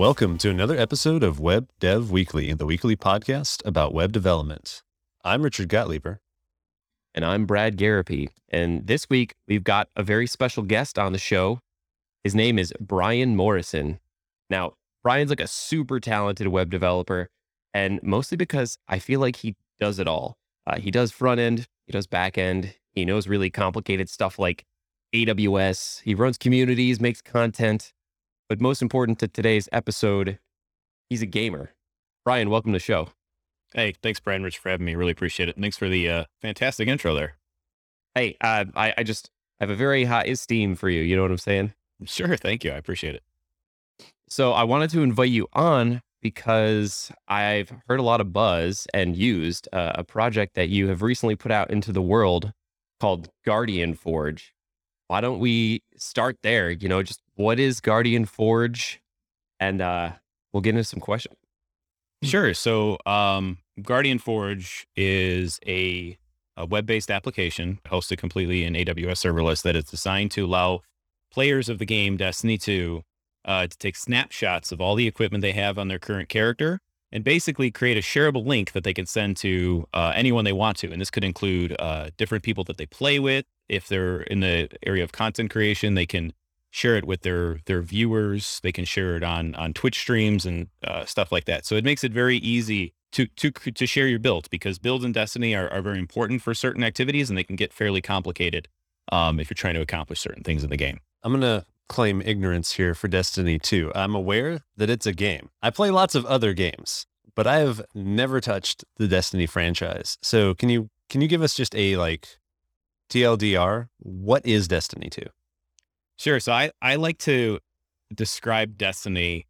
Welcome to another episode of Web Dev Weekly, the weekly podcast about web development. I'm Richard Gottleber And I'm Brad Garropy. And this week, we've got a very special guest on the show. His name is Brian Morrison. Now, Brian's like a super talented web developer, and mostly because I feel like he does it all. Uh, he does front end, he does back end, he knows really complicated stuff like AWS, he runs communities, makes content. But most important to today's episode, he's a gamer. Brian, welcome to the show. Hey, thanks, Brian Rich, for having me. Really appreciate it. Thanks for the uh, fantastic intro there. Hey, uh, I, I just have a very high esteem for you. You know what I'm saying? Sure. Thank you. I appreciate it. So I wanted to invite you on because I've heard a lot of buzz and used uh, a project that you have recently put out into the world called Guardian Forge. Why don't we start there? You know, just what is Guardian Forge? And uh, we'll get into some questions. Sure. So, um, Guardian Forge is a, a web based application hosted completely in AWS serverless that is designed to allow players of the game Destiny 2 uh, to take snapshots of all the equipment they have on their current character and basically create a shareable link that they can send to uh, anyone they want to. And this could include uh, different people that they play with. If they're in the area of content creation, they can share it with their their viewers. They can share it on on Twitch streams and uh, stuff like that. So it makes it very easy to to to share your build because builds in Destiny are, are very important for certain activities and they can get fairly complicated um, if you're trying to accomplish certain things in the game. I'm gonna claim ignorance here for Destiny 2. I'm aware that it's a game. I play lots of other games, but I have never touched the Destiny franchise. So can you can you give us just a like TLDR? What is Destiny 2? Sure. So I, I like to describe Destiny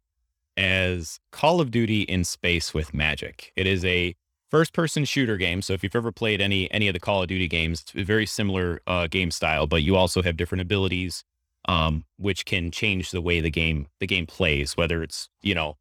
as Call of Duty in space with magic. It is a first person shooter game. So if you've ever played any any of the Call of Duty games, it's a very similar uh, game style, but you also have different abilities um, which can change the way the game the game plays, whether it's, you know,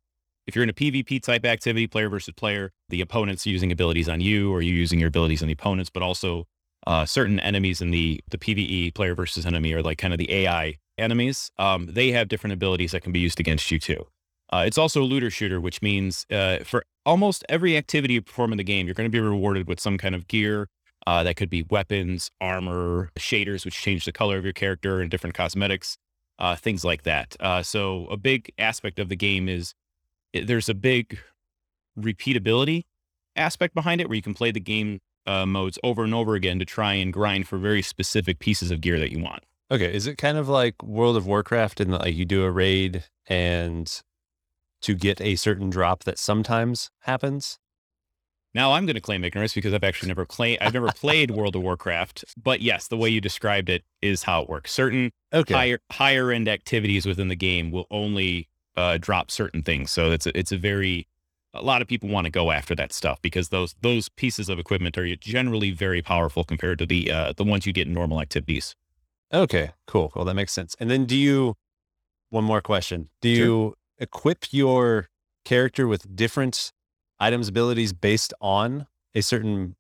if you're in a PvP type activity, player versus player, the opponent's using abilities on you or you using your abilities on the opponents, but also uh, certain enemies in the the PVE player versus enemy are like kind of the AI enemies. Um, they have different abilities that can be used against you too. Uh, it's also a looter shooter, which means uh, for almost every activity you perform in the game, you're going to be rewarded with some kind of gear. Uh, that could be weapons, armor, shaders, which change the color of your character, and different cosmetics, uh, things like that. Uh, so a big aspect of the game is it, there's a big repeatability aspect behind it, where you can play the game uh, modes over and over again to try and grind for very specific pieces of gear that you want. Okay, is it kind of like World of Warcraft and like you do a raid and to get a certain drop that sometimes happens? Now I'm going to claim ignorance because I've actually never played. I've never played World of Warcraft, but yes, the way you described it is how it works. Certain okay. higher higher end activities within the game will only uh, drop certain things. So it's a, it's a very a lot of people want to go after that stuff because those those pieces of equipment are generally very powerful compared to the uh, the ones you get in normal activities. Okay, cool, cool. That makes sense. And then do you? One more question: Do you equip your character with different items, abilities based on a certain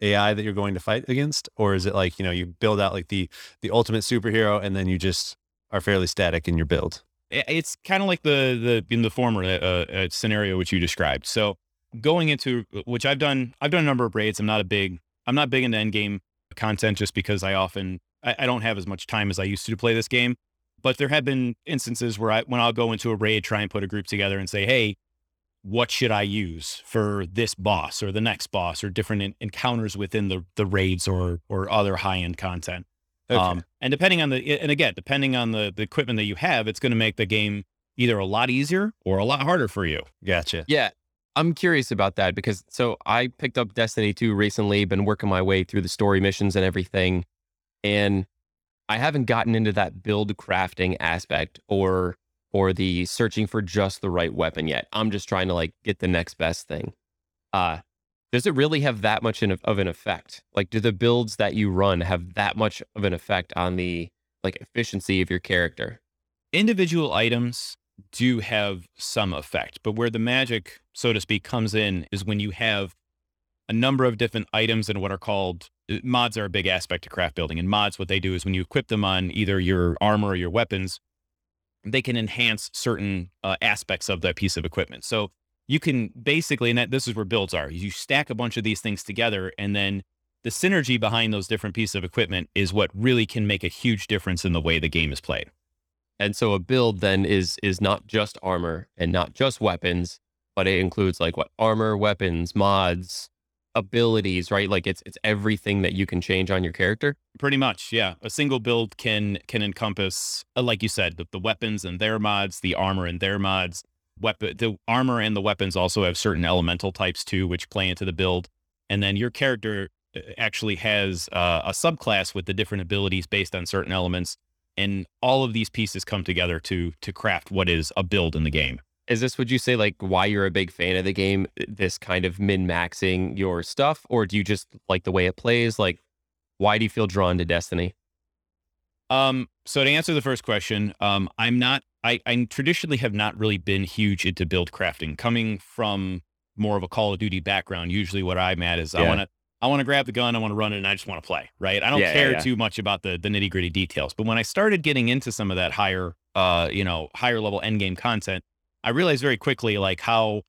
AI that you're going to fight against, or is it like you know you build out like the the ultimate superhero and then you just are fairly static in your build? It's kind of like the the in the former uh, uh, scenario which you described. So going into which I've done, I've done a number of raids. I'm not a big, I'm not big into end game content just because I often I, I don't have as much time as I used to to play this game. But there have been instances where I when I'll go into a raid, try and put a group together and say, hey, what should I use for this boss or the next boss or different in- encounters within the the raids or or other high end content. Okay. Um, and depending on the and again depending on the the equipment that you have, it's going to make the game either a lot easier or a lot harder for you. Gotcha. Yeah. I'm curious about that because so I picked up Destiny 2 recently, been working my way through the story missions and everything. And I haven't gotten into that build crafting aspect or or the searching for just the right weapon yet. I'm just trying to like get the next best thing. Uh does it really have that much of an effect? Like do the builds that you run have that much of an effect on the like efficiency of your character? Individual items do have some effect, but where the magic, so to speak, comes in is when you have a number of different items and what are called uh, mods are a big aspect of craft building. And mods, what they do is when you equip them on either your armor or your weapons, they can enhance certain uh, aspects of that piece of equipment. So you can basically, and that, this is where builds are. You stack a bunch of these things together, and then the synergy behind those different pieces of equipment is what really can make a huge difference in the way the game is played. And so a build then is is not just armor and not just weapons, but it includes like what armor, weapons, mods, abilities, right? Like it's it's everything that you can change on your character. Pretty much, yeah. A single build can can encompass, uh, like you said, the, the weapons and their mods, the armor and their mods. Weapon, the armor and the weapons also have certain elemental types too, which play into the build. And then your character uh, actually has uh, a subclass with the different abilities based on certain elements, and all of these pieces come together to to craft what is a build in the game. Is this, would you say, like why you're a big fan of the game? This kind of min maxing your stuff, or do you just like the way it plays? Like, why do you feel drawn to Destiny? Um, so to answer the first question, um, I'm not. I, I traditionally have not really been huge into build crafting. Coming from more of a Call of Duty background, usually what I'm at is I want to. I want to grab the gun, I want to run it, and I just want to play, right? I don't Yeah, yeah, care yeah. too much about the the nitty gritty details. But when I started getting into some of that higher, uh, you know, higher level end game content, I realized very quickly like how,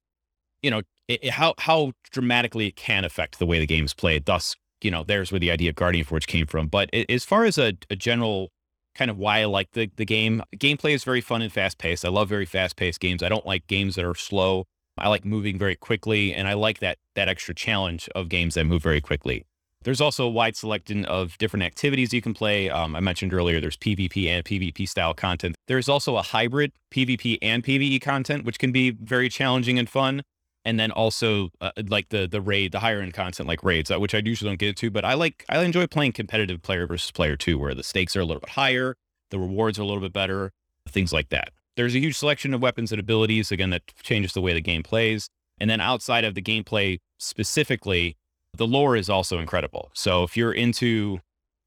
you know, it, it- how how dramatically it can affect the way the game's played. Thus, you know, there's where the idea of Guardian Forge came from. But a- as far as a, a general kind of why I like the the game, gameplay is very fun and fast paced. I love very fast paced games. I don't like games that are slow. I like moving very quickly, and I like that that extra challenge of games that move very quickly. There's also a wide selection of different activities you can play. Um, I mentioned earlier there's PvP and PvP style content. There's also a hybrid PvP and PvE content, which can be very challenging and fun. And then also uh, like the the raid, the higher end content like raids, uh, which I usually don't get to, but I like I enjoy playing competitive player versus player too, where the stakes are a little bit higher, the rewards are a little bit better, things like that. There's a huge selection of weapons and abilities again that changes the way the game plays. And then outside of the gameplay specifically, the lore is also incredible. So if you're into,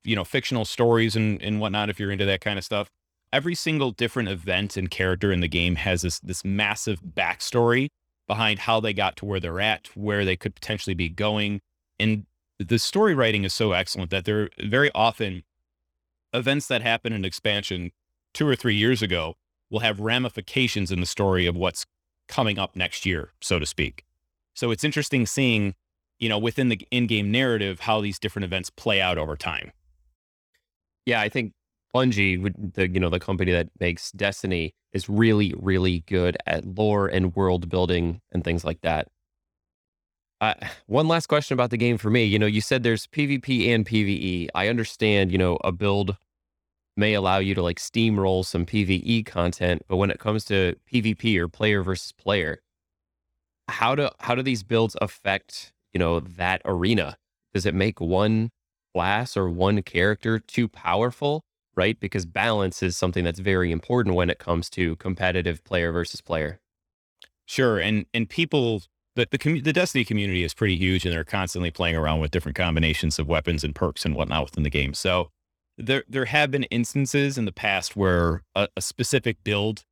you know, fictional stories and, and whatnot, if you're into that kind of stuff, every single different event and character in the game has this this massive backstory behind how they got to where they're at, where they could potentially be going. And the story writing is so excellent that there are very often events that happen in expansion two or three years ago will have ramifications in the story of what's coming up next year, so to speak. So it's interesting seeing, you know, within the in-game narrative how these different events play out over time. Yeah, I think Bungie, the you know the company that makes Destiny, is really really good at lore and world building and things like that. Uh, one last question about the game for me. You know, you said there's PvP and PvE. I understand. You know, a build may allow you to like steamroll some PvE content, but when it comes to PvP or player versus player, how do how do these builds affect you know that arena? Does it make one class or one character too powerful? Right, because balance is something that's very important when it comes to competitive player versus player. Sure, and and people the the, commu- the Destiny community is pretty huge, and they're constantly playing around with different combinations of weapons and perks and whatnot within the game. So there there have been instances in the past where a, a specific build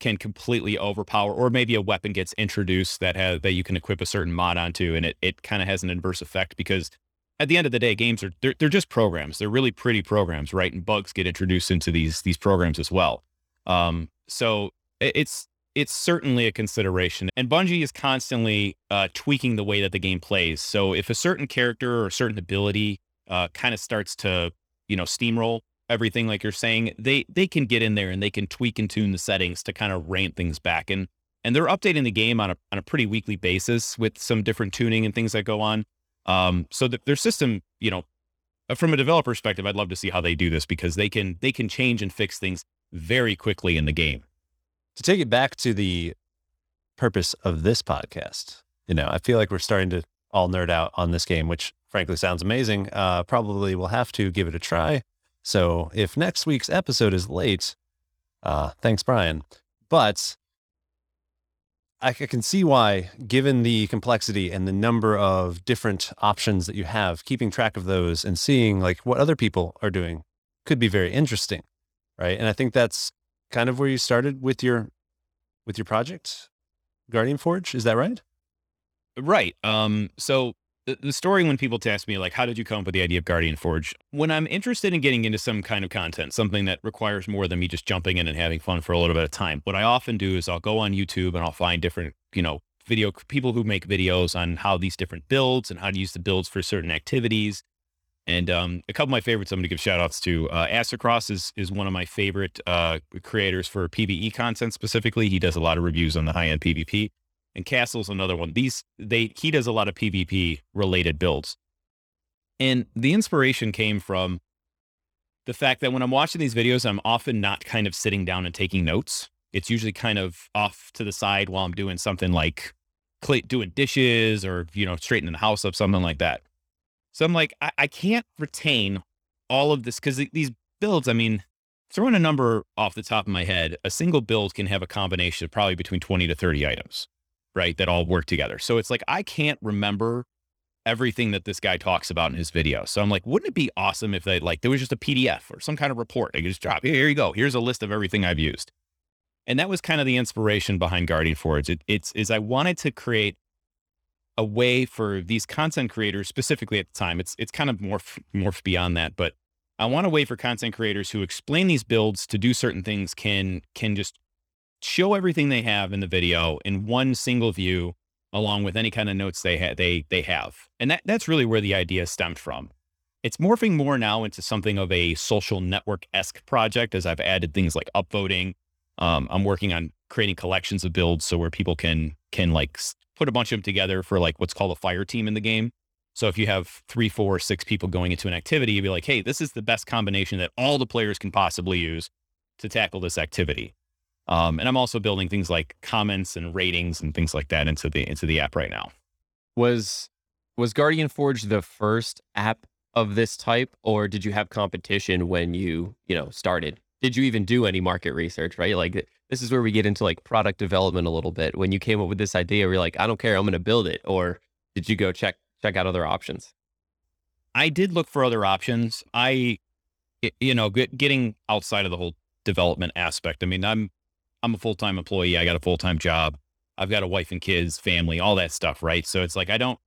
can completely overpower, or maybe a weapon gets introduced that has that you can equip a certain mod onto, and it it kind of has an adverse effect because at the end of the day, games are they're, they're just programs. They're really pretty programs, right? And bugs get introduced into these these programs as well. Um, so it- it's it's certainly a consideration. And Bungie is constantly uh, tweaking the way that the game plays. So if a certain character or a certain ability uh, kind of starts to, you know, steamroll everything, like you're saying, they they can get in there and they can tweak and tune the settings to kind of rein things back. And and they're updating the game on a on a pretty weekly basis with some different tuning and things that go on. Um, so that their system, you know, uh, from a developer perspective, I'd love to see how they do this because they can they can change and fix things very quickly in the game. to take it back to the purpose of this podcast, you know, I feel like we're starting to all nerd out on this game, which frankly sounds amazing. Uh, probably we'll have to give it a try. So if next week's episode is late, uh, thanks, Brian. But I can see why, given the complexity and the number of different options that you have, keeping track of those and seeing like what other people are doing could be very interesting, right? And I think that's kind of where you started with your with your project, Guardian Forge. Is that right? Right. Um, so the, story when people ask me like how did you come up with the idea of guardian forge when i'm interested in getting into some kind of content something that requires more than me just jumping in and having fun for a little bit of time what i often do is i'll go on youtube and i'll find different you know video people who make videos on how these different builds and how to use the builds for certain activities and um, a couple of my favorites I'm going to give shout outs to. Uh, Aztecross is, is one of my favorite uh, creators for PvE content specifically. He does a lot of reviews on the high end PvP and Castle's another one. These they he does a lot of PvP related builds. And the inspiration came from the fact that when I'm watching these videos, I'm often not kind of sitting down and taking notes. It's usually kind of off to the side while I'm doing something like doing dishes or, you know, straightening the house up, something like that. So I'm like, I, I can't retain all of this because these builds, I mean, throwing a number off the top of my head, a single build can have a combination of probably between 20 to 30 items right? That all work together. So it's like, I can't remember everything that this guy talks about in his video. So I'm like, wouldn't it be awesome if they like, there was just a PDF or some kind of report. I could just drop, here you go. Here's a list of everything I've used. And that was kind of the inspiration behind Guardian Forge. It, it's, is I wanted to create a way for these content creators, specifically at the time, it's, it's kind of morph, morph beyond that, but I want a way for content creators who explain these builds to do certain things can, can just show everything they have in the video in one single view along with any kind of notes they ha- they they have. And that that's really where the idea stemmed from. It's morphing more now into something of a social network-esque project as I've added things like upvoting. Um, I'm working on creating collections of builds so where people can can like put a bunch of them together for like what's called a fire team in the game. So if you have three, four, six people going into an activity, you'd be like, hey, this is the best combination that all the players can possibly use to tackle this activity. Um, and I'm also building things like comments and ratings and things like that into the into the app right now. Was was Guardian Forge the first app of this type, or did you have competition when you you know started? Did you even do any market research? Right, like this is where we get into like product development a little bit. When you came up with this idea, we're like, I don't care, I'm going to build it, or did you go check check out other options? I did look for other options. I, you know, getting outside of the whole development aspect. I mean, I'm I'm a full time employee. I got a full time job. I've got a wife and kids, family, all that stuff, right? So it's like I don't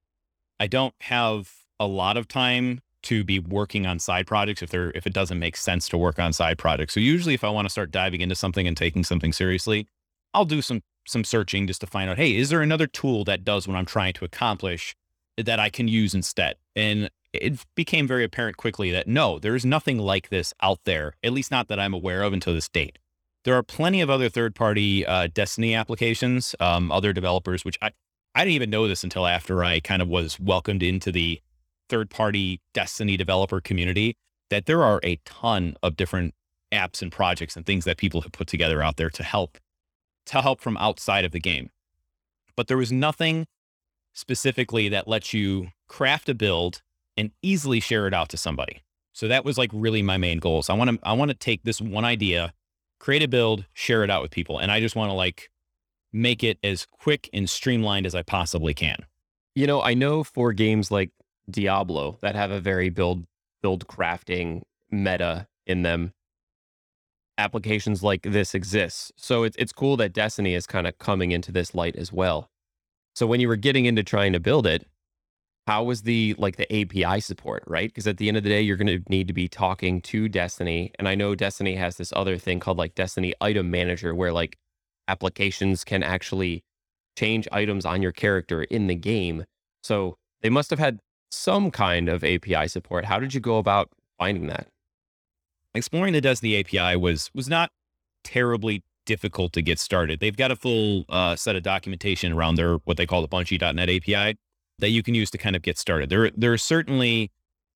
I don't have a lot of time to be working on side projects if they're if it doesn't make sense to work on side projects. So usually if I want to start diving into something and taking something seriously, I'll do some some searching just to find out, hey, is there another tool that does what I'm trying to accomplish that I can use instead? And it became very apparent quickly that no, there's nothing like this out there, at least not that I'm aware of until this date. There are plenty of other third party uh, Destiny applications, um, other developers, which I, I didn't even know this until after I kind of was welcomed into the third party Destiny developer community, that there are a ton of different apps and projects and things that people have put together out there to help to help from outside of the game. But there was nothing specifically that lets you craft a build and easily share it out to somebody. So that was like really my main goals. I want to I want to take this one idea create a build, share it out with people. And I just want to like make it as quick and streamlined as I possibly can. You know, I know for games like Diablo that have a very build build crafting meta in them, applications like this exist. So it's it's cool that Destiny is kind of coming into this light as well. So when you were getting into trying to build it, how was the like the API support, right? Because at the end of the day, you're going to need to be talking to Destiny, and I know Destiny has this other thing called like Destiny Item Manager, where like applications can actually change items on your character in the game. So they must have had some kind of API support. How did you go about finding that? Exploring the Destiny API was was not terribly difficult to get started. They've got a full uh, set of documentation around their what they call the Bungie.net API that you can use to kind of get started. There, there are certainly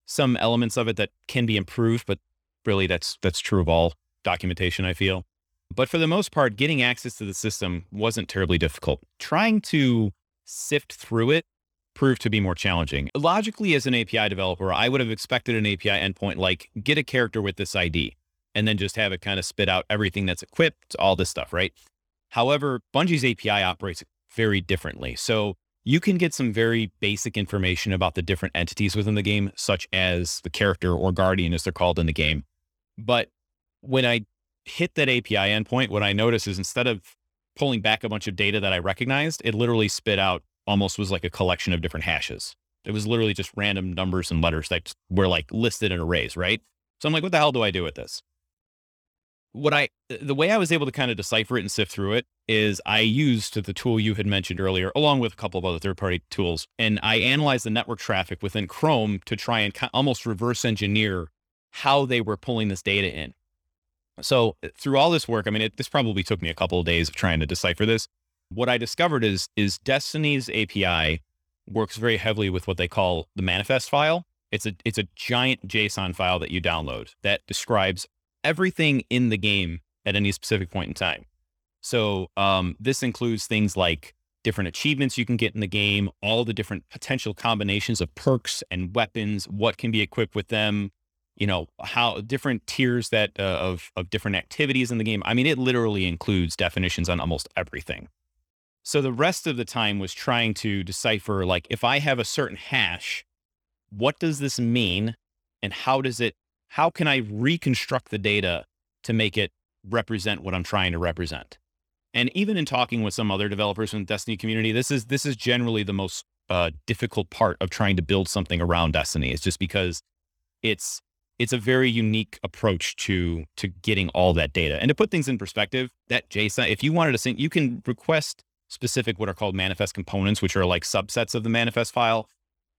some elements of it that can be improved, but really that's that's true of all documentation, I feel. But for the most part, getting access to the system wasn't terribly difficult. Trying to sift through it proved to be more challenging. Logically, as an API developer, I would have expected an API endpoint like get a character with this ID and then just have it kind of spit out everything that's equipped, all this stuff, right? However, Bungie's API operates very differently. So you can get some very basic information about the different entities within the game, such as the character or guardian, as they're called in the game. But when I hit that API endpoint, what I notice is instead of pulling back a bunch of data that I recognized, it literally spit out almost was like a collection of different hashes. It was literally just random numbers and letters that were like listed in arrays, right? So I'm like, what the hell do I do with this? What I, uh, the way I was able to kind of decipher it and sift through it is I used the tool you had mentioned earlier, along with a couple of other third party tools. And I analyzed the network traffic within Chrome to try and almost reverse engineer how they were pulling this data in. So uh, through all this work, I mean, it, this probably took me a couple of days of trying to decipher this. What I discovered is, is Destiny's API works very heavily with what they call the manifest file. It's a, it's a giant JSON file that you download that describes everything in the game at any specific point in time. So um, this includes things like different achievements you can get in the game, all the different potential combinations of perks and weapons, what can be equipped with them, you know how different tiers that uh, of of different activities in the game. I mean, it literally includes definitions on almost everything. So the rest of the time was trying to decipher like if I have a certain hash, what does this mean and how does it how can I reconstruct the data to make it represent what I'm trying to represent? And even in talking with some other developers in the Destiny community, this is this is generally the most uh, difficult part of trying to build something around Destiny. It's just because it's it's a very unique approach to to getting all that data. And to put things in perspective, that JSON, if you wanted to sync, you can request specific what are called manifest components, which are like subsets of the manifest file.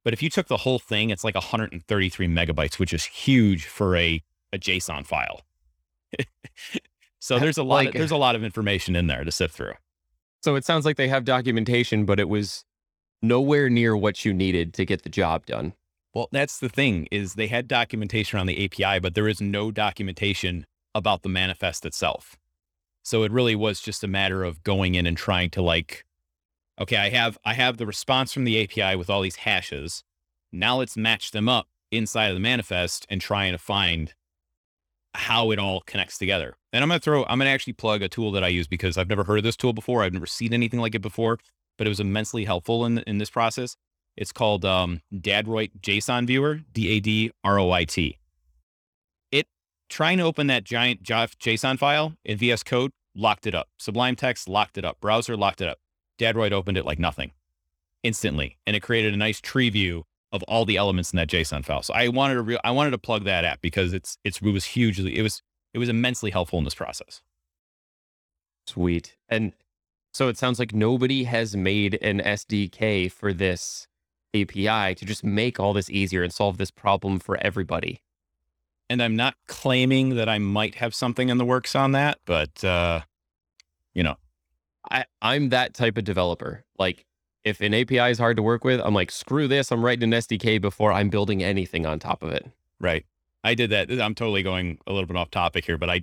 But if you took the whole thing, it's like 133 megabytes, which is huge for a, a JSON file. so there's a lot like, of, there's a lot of information in there to sift through. So it sounds like they have documentation, but it was nowhere near what you needed to get the job done. Well, that's the thing is they had documentation on the API, but there is no documentation about the manifest itself. So it really was just a matter of going in and trying to like, okay, I have I have the response from the API with all these hashes. Now let's match them up inside of the manifest and trying to find how it all connects together. And I'm gonna throw I'm gonna actually plug a tool that I use because I've never heard of this tool before. I've never seen anything like it before, but it was immensely helpful in in this process. It's called um, Dadroit JSON Viewer, D A D R O I T. It trying to open that giant JSON file in VS Code locked it up. Sublime Text locked it up. Browser locked it up. Dadroit opened it like nothing instantly, and it created a nice tree view of all the elements in that JSON file. So I wanted to re- I wanted to plug that app because it's it's it was hugely it was it was immensely helpful in this process. Sweet. And so it sounds like nobody has made an SDK for this API to just make all this easier and solve this problem for everybody. And I'm not claiming that I might have something in the works on that, but uh, you know, I, I'm that type of developer. Like if an API is hard to work with, I'm like, screw this. I'm writing an SDK before I'm building anything on top of it. Right. I did that. I'm totally going a little bit off topic here, but I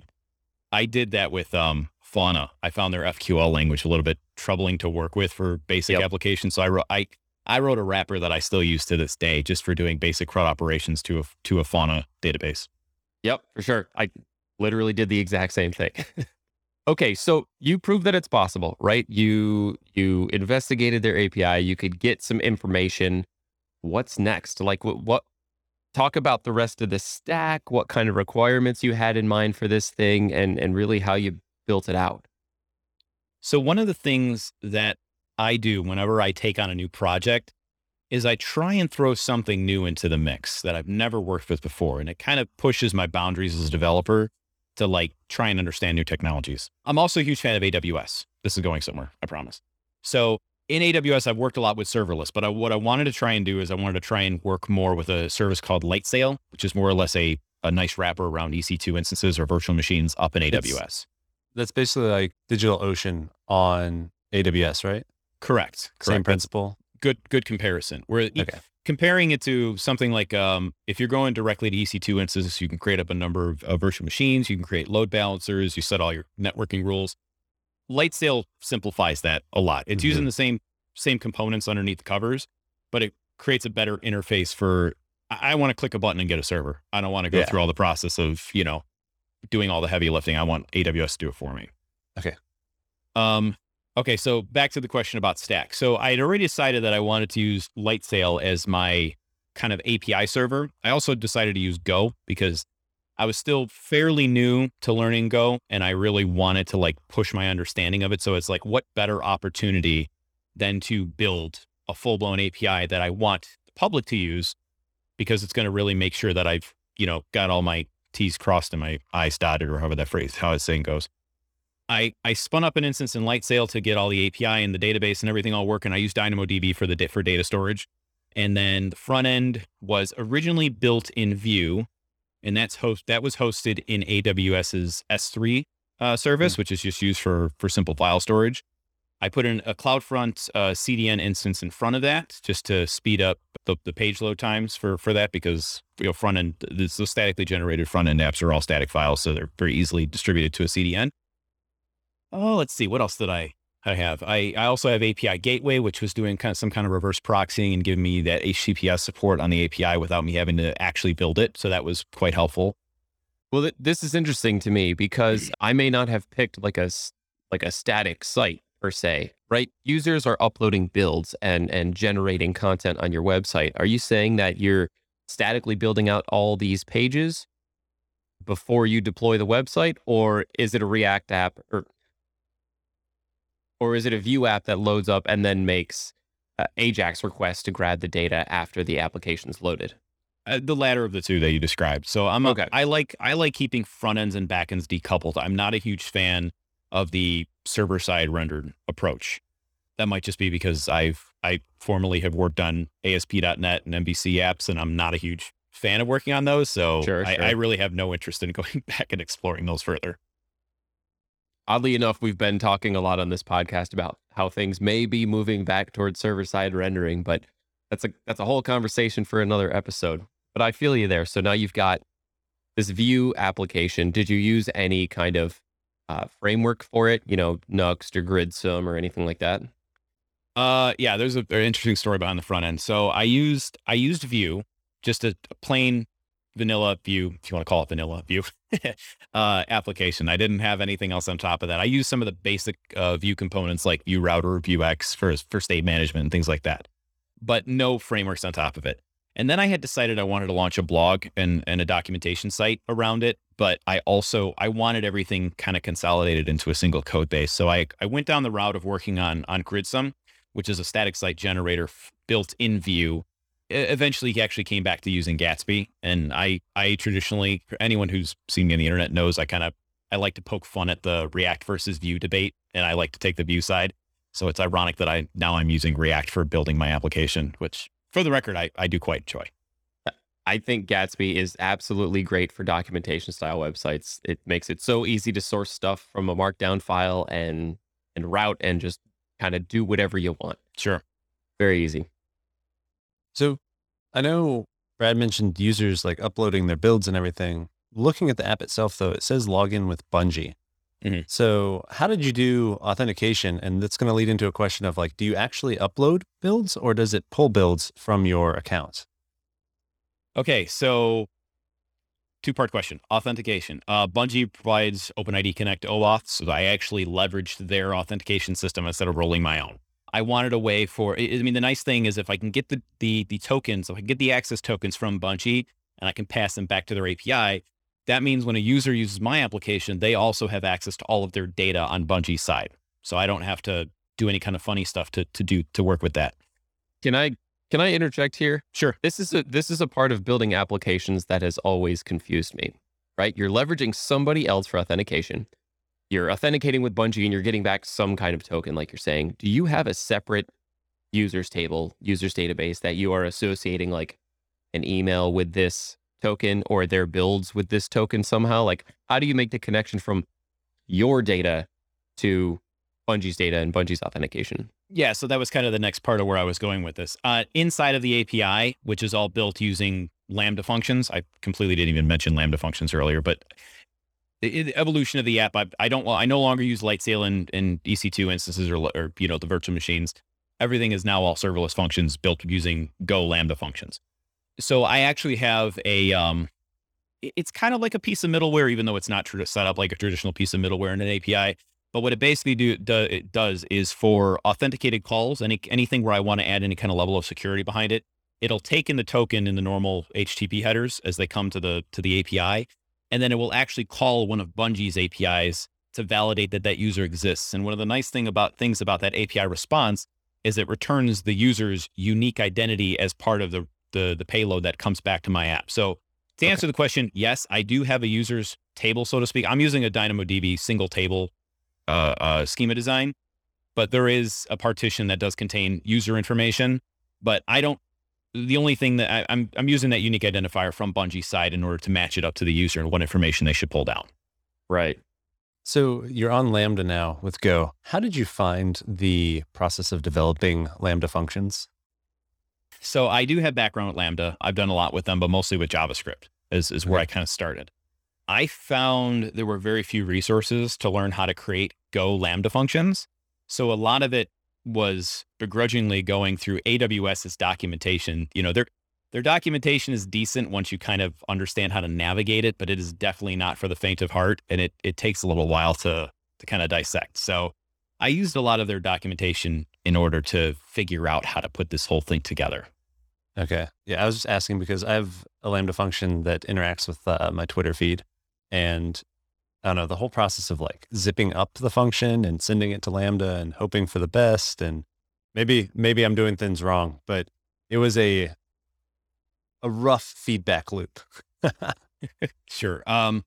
I did that with um Fauna. I found their FQL language a little bit troubling to work with for basic yep. applications. So I wrote I I wrote a wrapper that I still use to this day just for doing basic CRUD operations to a, to a fauna database. Yep, for sure. I literally did the exact same thing. okay, so you proved that it's possible, right? You you investigated their API, you could get some information. What's next? Like what, what talk about the rest of the stack, what kind of requirements you had in mind for this thing and and really how you built it out. So one of the things that I do whenever I take on a new project is I try and throw something new into the mix that I've never worked with before. And it kind of pushes my boundaries as a developer to like try and understand new technologies. I'm also a huge fan of AWS. This is going somewhere, I promise. So in AWS, I've worked a lot with serverless, but I, what I wanted to try and do is I wanted to try and work more with a service called Lightsail, which is more or less a, a nice wrapper around EC2 instances or virtual machines up in AWS. It's, that's basically like DigitalOcean on AWS, right? Correct. Correct. Same principle. Good good comparison. Where okay. Comparing it to something like um, if you're going directly to EC2 instances, you can create up a number of uh, virtual machines. You can create load balancers. You set all your networking rules. Lightsail simplifies that a lot. It's mm-hmm. using the same same components underneath the covers, but it creates a better interface for. I, I want to click a button and get a server. I don't want to go yeah. through all the process of you know doing all the heavy lifting. I want AWS to do it for me. Okay. Um, Okay, so back to the question about Stack. So I had already decided that I wanted to use Lightsail as my kind of API server. I also decided to use Go because I was still fairly new to learning Go and I really wanted to like push my understanding of it. So it's like, what better opportunity than to build a full blown API that I want the public to use because it's going to really make sure that I've, you know, got all my T's crossed and my I's dotted or however that phrase, how it's saying goes. I, I spun up an instance in Lightsail to get all the API and the database and everything all working. I used DynamoDB for the for data storage. And then the front end was originally built in Vue, and that's host that was hosted in AWS's S3 uh, service, mm-hmm. which is just used for for simple file storage. I put in a CloudFront uh, CDN instance in front of that just to speed up the, the page load times for for that because you know front end the, the statically generated front end apps are all static files, so they're very easily distributed to a CDN. Oh, let's see, what else did I I have? I I also have API Gateway, which was doing kind of some kind of reverse proxying and giving me that HTTPS support on the API without me having to actually build it. So that was quite helpful. Well, th- this is interesting to me because I may not have picked like a like a static site per se, right? Users are uploading builds and and generating content on your website. Are you saying that you're statically building out all these pages before you deploy the website or is it a React app or or is it a Vue app that loads up and then makes uh, Ajax requests to grab the data after the application's loaded? Uh, the latter of the two that you described. So I'm okay. A, I like I like keeping front ends and back ends decoupled. I'm not a huge fan of the server side rendered approach. That might just be because I've I formerly have worked on ASP.NET and MVC apps, and I'm not a huge fan of working on those. So sure, I, sure. I really have no interest in going back and exploring those further. Oddly enough, we've been talking a lot on this podcast about how things may be moving back towards server side rendering, but that's a that's a whole conversation for another episode. But I feel you there. So now you've got this Vue application. Did you use any kind of uh, framework for it, you know, Nuxt or Gridsome or anything like that? Uh, yeah, there's a, an interesting story behind the front end. So I used I used Vue, just a, a plain vanilla Vue, if you want to call it vanilla Vue uh, application. I didn't have anything else on top of that. I used some of the basic uh, Vue components like Vue Router, Vuex for for state management and things like that, but no frameworks on top of it. And then I had decided I wanted to launch a blog and, and a documentation site around it. But I also I wanted everything kind of consolidated into a single code base. So I, I went down the route of working on on Gridsome, which is a static site generator f- built in Vue. Eventually, he actually came back to using Gatsby. And I I traditionally anyone who's seen me on the internet knows I kind of I like to poke fun at the React versus Vue debate, and I like to take the Vue side. So it's ironic that I now I'm using React for building my application, which for the record, I, I do quite enjoy. I think Gatsby is absolutely great for documentation style websites. It makes it so easy to source stuff from a markdown file and and route and just kind of do whatever you want. Sure. Very easy. So I know Brad mentioned users like uploading their builds and everything. Looking at the app itself though, it says login with Bungie. Mm-hmm. So, how did you do authentication? And that's going to lead into a question of like, do you actually upload builds or does it pull builds from your account? Okay, so two part question authentication. Uh, Bungie provides OpenID Connect OAuth, so I actually leveraged their authentication system instead of rolling my own. I wanted a way for. I mean, the nice thing is if I can get the the the tokens, if I can get the access tokens from Bungie, and I can pass them back to their API, that means when a user uses my application, they also have access to all of their data on Bungie's side. So I don't have to do any kind of funny stuff to to do to work with that. Can I can I interject here? Sure. This is a this is a part of building applications that has always confused me. Right? You're leveraging somebody else for authentication. You're authenticating with Bungie and you're getting back some kind of token, like you're saying. Do you have a separate users table, users database that you are associating like an email with this token or their builds with this token somehow? Like, how do you make the connection from your data to Bungie's data and Bungie's authentication? Yeah, so that was kind of the next part of where I was going with this. Uh, inside of the API, which is all built using Lambda functions, I completely didn't even mention Lambda functions earlier, but the, evolution of the app, I, I don't, I no longer use Lightsail and, and EC2 instances or, or, you know, the virtual machines. Everything is now all serverless functions built using Go Lambda functions so I actually have a um, it's kind of like a piece of middleware, even though it's not true to set up like a traditional piece of middleware in an API. But what it basically do, do it does is for authenticated calls, any anything where I want to add any kind of level of security behind it, it'll take in the token in the normal HTTP headers as they come to the to the API, and then it will actually call one of Bungie's APIs to validate that that user exists. And one of the nice thing about things about that API response is it returns the user's unique identity as part of the the the payload that comes back to my app. So to answer the question, yes, I do have a user's table, so to speak. I'm using a DynamoDB single table uh, uh, schema design, but there is a partition that does contain user information. But I don't. The only thing that I, I'm I'm using that unique identifier from Bungie side in order to match it up to the user and what information they should pull down. Right. So you're on Lambda now with Go. How did you find the process of developing Lambda functions? So I do have background with Lambda. I've done a lot with them, but mostly with JavaScript is, is where I kind of started. I found there were very few resources to learn how to create Go Lambda functions. So a lot of it was begrudgingly going through AWS's documentation. You know, their their documentation is decent once you kind of understand how to navigate it, but it is definitely not for the faint of heart, and it it takes a little while to to kind of dissect. So I used a lot of their documentation in order to figure out how to put this whole thing together. Okay. Yeah, I was just asking because I have a Lambda function that interacts with uh, my Twitter feed. And I don't know, the whole process of like zipping up the function and sending it to Lambda and hoping for the best. And maybe, maybe I'm doing things wrong, but it was a, a rough feedback loop. sure. Um,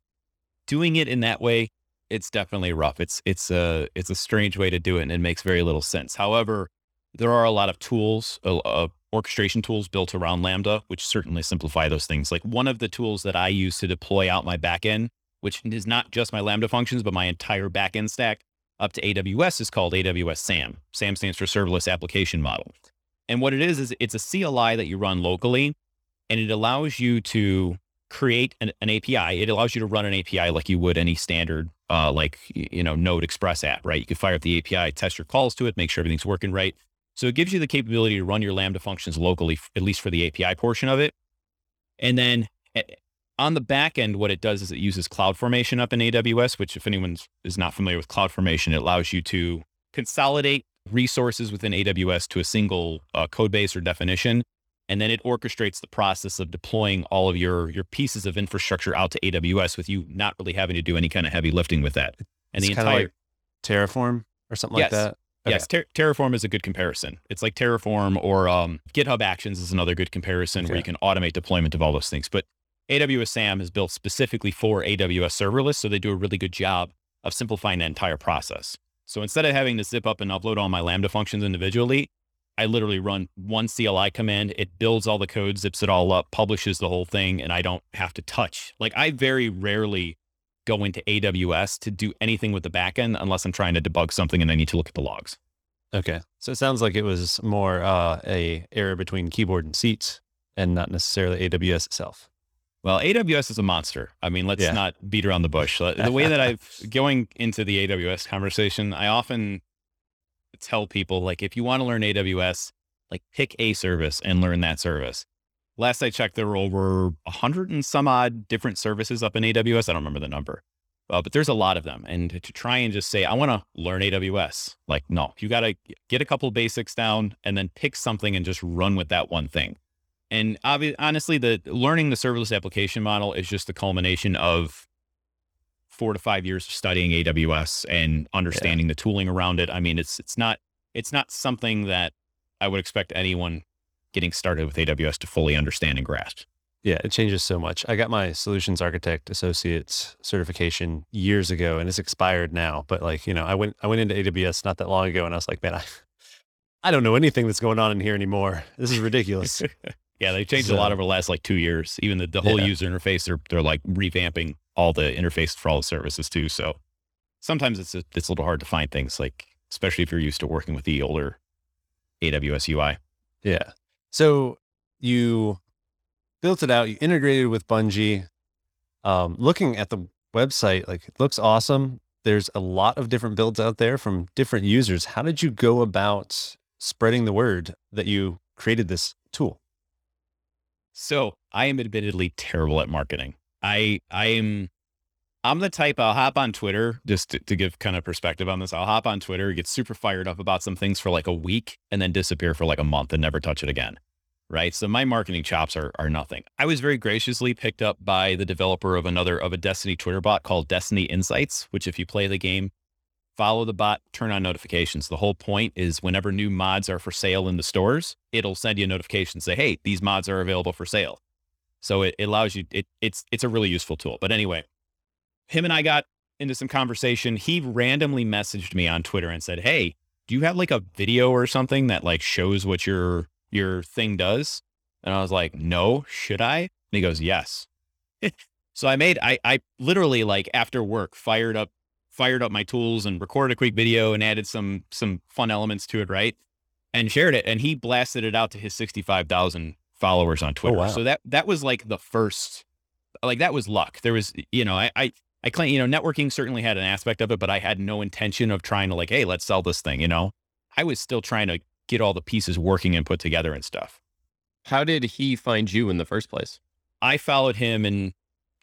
doing it in that way, it's definitely rough. It's, it's a, it's a strange way to do it and it makes very little sense. However, there are a lot of tools, uh, orchestration tools built around Lambda, which certainly simplify those things. Like one of the tools that I use to deploy out my backend, which is not just my Lambda functions, but my entire backend stack up to AWS is called AWS SAM. SAM stands for Serverless Application Model. And what it is, is it's a CLI that you run locally, and it allows you to create an, an API. It allows you to run an API like you would any standard, uh, like, you know, Node Express app, right? You can fire up the API, test your calls to it, make sure everything's working right. So it gives you the capability to run your Lambda functions locally, at least for the API portion of it. And then on the back end, what it does is it uses CloudFormation up in AWS, which if anyone is not familiar with CloudFormation, it allows you to consolidate resources within AWS to a single uh, code base or definition. And then it orchestrates the process of deploying all of your, your pieces of infrastructure out to AWS with you not really having to do any kind of heavy lifting with that. And it's the entire like Terraform or something Yes. like that. Okay. Yes, Ter- Terraform is a good comparison. It's like Terraform or um, GitHub Actions is another good comparison where you can automate deployment of all those things. But AWS SAM is built specifically for AWS serverless, so they do a really good job of simplifying that entire process. So instead of having to zip up and upload all my Lambda functions individually, I literally run one CLI command. It builds all the code, zips it all up, publishes the whole thing, and I don't have to touch. Like I very rarely go into AWS to do anything with the backend unless I'm trying to debug something and I need to look at the logs. Okay. So it sounds like it was more uh, a error between keyboard and seats and not necessarily AWS itself. Well, AWS is a monster. I mean, let's Yeah. not beat around the bush. The way that I've going into the AWS conversation, I often tell people like, if you want to learn AWS, like pick a service and learn that service. Last I checked, there were over a hundred and some odd different services up in AWS. I don't remember the number, uh, but there's a lot of them. And to try and just say, I want to learn AWS, like, no, you got to get a couple basics down and then pick something and just run with that one thing. And obvi- honestly, the learning the serverless application model is just the culmination of four to five years of studying AWS and understanding the tooling around it. I mean, it's it's not it's not something that I would expect anyone getting started with AWS to fully understand and grasp. Yeah, it changes so much. I got my solutions architect associates certification years ago and it's expired now. But like, you know, I went I went into AWS not that long ago and I was like, man, I, I don't know anything that's going on in here anymore. This is ridiculous. Yeah, they changed a lot over the last like two years. Even the, the whole Yeah. user interface, they're they're like revamping all the interface for all the services too. So sometimes it's a, it's a little hard to find things like, especially if you're used to working with the older AWS UI. yeah. So you built it out, you integrated with Bungie. Um, looking at the website, like it looks awesome. There's a lot of different builds out there from different users. How did you go about spreading the word that you created this tool? So I am admittedly terrible at marketing. I I am I'm the type I'll hop on Twitter just to, to give kind of perspective on this. I'll hop on Twitter, get super fired up about some things for like a week, and then disappear for like a month and never touch it again. Right. So my marketing chops are are nothing. I was very graciously picked up by the developer of another of a Destiny Twitter bot called Destiny Insights, which if you play the game, follow the bot, turn on notifications. The whole point is whenever new mods are for sale in the stores, it'll send you a notification say, "Hey, these mods are available for sale." So it, it allows you. It, it's it's a really useful tool. But anyway, him and I got into some conversation. He randomly messaged me on Twitter and said, "Hey, do you have like a video or something that like shows what your your thing does?" And I was like, "No, should I?" And he goes, "Yes." so I made I I literally like after work fired up fired up my tools and recorded a quick video and added some some fun elements to it, right? And shared it and he blasted it out to his 65,000 followers on oh, Twitter. wow. So that that was like the first like that was luck. There was you know, I I I claim, you know, networking certainly had an aspect of it, but I had no intention of trying to like, hey, let's sell this thing, you know. I was still trying to get all the pieces working and put together and stuff. How did he find you in the first place? I followed him and,